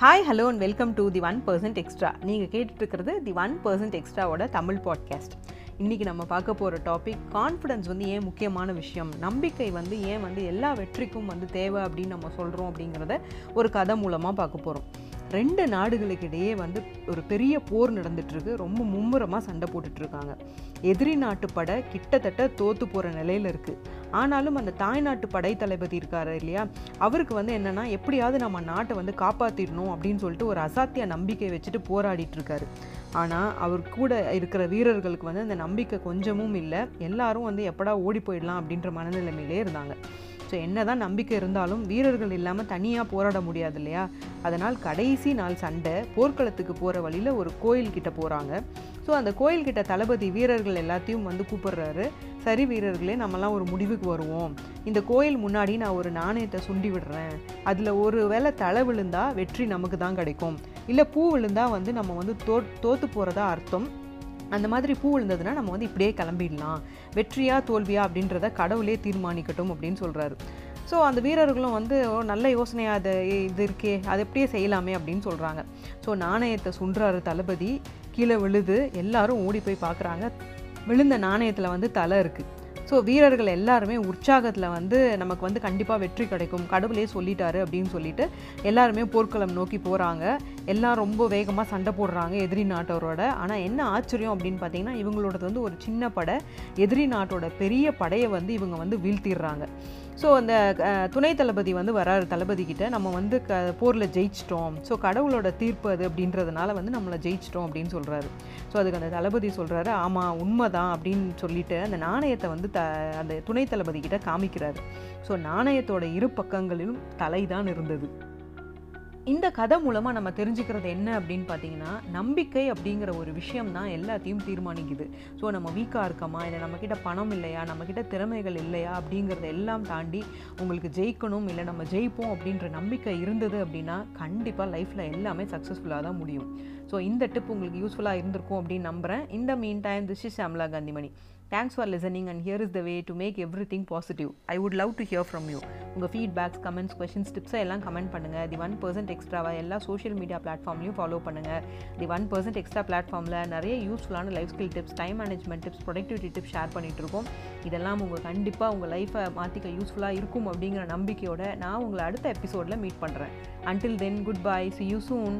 Hi hello and welcome to the one percent extra நீங்கள் கேட்டுட்ருக்கிறது the one percent எக்ஸ்ட்ராவோட Tamil podcast இன்றைக்கி நம்ம பார்க்க போகிற டாபிக் கான்ஃபிடன்ஸ் வந்து ஏன் முக்கியமான விஷயம்? நம்பிக்கை வந்து ஏன் வந்து எல்லா வெற்றிக்கும் வந்து தேவை அப்படின்னு நம்ம சொல்கிறோம் அப்படிங்கிறத ஒரு கதை மூலமாக பார்க்க போகிறோம் ரெண்டு நாடுகளுக்கு இடையே வந்து ஒரு பெரிய போர் நடந்துட்டுருக்கு. ரொம்ப மும்முரமாக சண்டை போட்டுட்ருக்காங்க எதிரி நாட்டு படை கிட்டத்தட்ட தோற்று போகிற நிலையில் இருக்குது ஆனாலும் அந்த தாய்நாட்டு படை தளபதி இருக்காரு இல்லையா? அவருக்கு வந்து என்னென்னா எப்படியாவது நம்ம நாட்டை வந்து காப்பாற்றிடணும் அப்படின்னு சொல்லிட்டு ஒரு அசாத்திய நம்பிக்கை வச்சுட்டு போராடிட்டு இருக்காரு ஆனால் அவர் கூட இருக்கிற வீரர்களுக்கு வந்து அந்த நம்பிக்கை கொஞ்சமும் இல்லை. எல்லாரும் வந்து எப்படா ஓடி போயிடலாம் அப்படின்ற மனநிலைமையிலே இருந்தாங்க. ஸோ என்ன தான் நம்பிக்கை இருந்தாலும் வீரர்கள் இல்லாமல் தனியாக போராட முடியாது இல்லையா? அதனால் கடைசி நாள் சண்டை போர்க்களத்துக்கு போகிற வழியில் ஒரு கோயில்கிட்ட போகிறாங்க ஸோ அந்த கோயில்கிட்ட தளபதி வீரர்கள் எல்லாத்தையும் வந்து கூப்பிடுறாரு. சரி வீரர்களே நம்மலாம் ஒரு முடிவுக்கு வருவோம். இந்த கோயில் முன்னாடி நான் ஒரு நாணயத்தை சுண்டி விடுறேன். அதில் ஒரு வேளை தலை விழுந்தா வெற்றி நமக்கு தான் கிடைக்கும். இல்லை பூ விழுந்தா வந்து நம்ம வந்து தோ தோற்று போகிறதா அர்த்தம். அந்த மாதிரி பூ விழுந்ததுன்னா நம்ம வந்து இப்படியே கிளம்பிடலாம். வெற்றியா தோல்வியா அப்படின்றத கடவுளே தீர்மானிக்கட்டும் அப்படின்னு சொல்கிறாரு ஸோ அந்த வீரர்களும் வந்து "ஓ, நல்ல யோசனையாக அது இது இருக்கே அது எப்படியே செய்யலாமே அப்படின்னு சொல்கிறாங்க ஸோ நாணயத்தை சுன்றாரு தளபதி கீழே விழுது எல்லாரும் ஓடி போய் பார்க்குறாங்க விழுந்த நாணயத்தில் வந்து தலை இருக்குது ஸோ வீரர்கள் எல்லாருமே உற்சாகத்தில் வந்து நமக்கு வந்து கண்டிப்பாக வெற்றி கிடைக்கும். கடவுளே சொல்லிட்டாரு அப்படின்னு சொல்லிட்டு எல்லாருமே போர்க்களம் நோக்கி போகிறாங்க எல்லாம் ரொம்ப வேகமாக சண்டை போடுறாங்க எதிரி நாட்டோரோட. ஆனால் என்ன ஆச்சரியம் அப்படின்னு பார்த்தீங்கன்னா இவங்களோடது வந்து ஒரு சின்ன படை. எதிரி நாட்டோட பெரிய படையை வந்து இவங்க வந்து வீழ்த்திடுறாங்க. ஸோ அந்த துணை தளபதி வந்து வராரு. தளபதி கிட்ட நம்ம வந்து க போரில் ஜெயிச்சிட்டோம். ஸோ கடவுளோட தீர்ப்பு அது அப்படின்றதுனால வந்து நம்மளை ஜெயிச்சிட்டோம் அப்படின்னு சொல்கிறாரு ஸோ அதுக்கு அந்த தளபதி சொல்கிறாரு ஆமாம் உண்மை தான் அப்படின்னு சொல்லிட்டு அந்த நாணயத்தை வந்து த அந்த துணை தளபதி கிட்ட காமிக்கிறாரு. ஸோ நாணயத்தோட இரு பக்கங்களிலும் தலை தான் இருந்தது. இந்த கதை மூலமாக நம்ம தெரிஞ்சுக்கிறது என்ன அப்படின்னு பார்த்தீங்கன்னா நம்பிக்கை அப்படிங்கிற ஒரு விஷயம் தான் எல்லாத்தையும் தீர்மானிக்குது. ஸோ நம்ம வீக்காக இருக்கோமா? இல்லை நம்மக்கிட்ட பணம் இல்லையா? நம்மக்கிட்ட திறமைகள் இல்லையா? அப்படிங்கிறத எல்லாம் தாண்டி உங்களுக்கு ஜெயிக்கணும் இல்லை நம்ம ஜெயிப்போம் அப்படின்ற நம்பிக்கை இருந்தது அப்படின்னா கண்டிப்பாக லைஃப்பில் எல்லாமே சக்ஸஸ்ஃபுல்லாக தான் முடியும். ஸோ இந்த டிப் உங்களுக்கு யூஸ்ஃபுல்லாக இருந்திருக்கும் அப்படின்னு நம்புகிறேன் இந்த mean time this is Shamla Kanthimani thanks for listening and here is the way to make everything positive I would love to hear from you உங்கள் ஃபீட்பேக்ஸ் கமெண்ட்ஸ் கொஷின்ஸ் டிப்ஸை எல்லாம் கமெண்ட் பண்ணுங்கள் தி ஒன் பர்சன்ட் எக்ஸ்ட்ராவா எல்லா social media பிளாட்ஃபார்ம்லையும் follow பண்ணுங்கள் தி one percent extra பிளாட்ஃபார்மில் நிறைய யூஸ்ஃபுல்லான life skill tips time management tips productivity tips share பண்ணிகிட்ருக்கோம் இதெல்லாம் உங்கள் கண்டிப்பாக உங்கள் லைஃப்பை மாற்றிக்க யூஸ்ஃபுல்லாக இருக்கும் அப்படிங்கிற நம்பிக்கையோட நான் உங்களை அடுத்த எபிசோடில் மீட் பண்ணுறேன் until then goodbye see you soon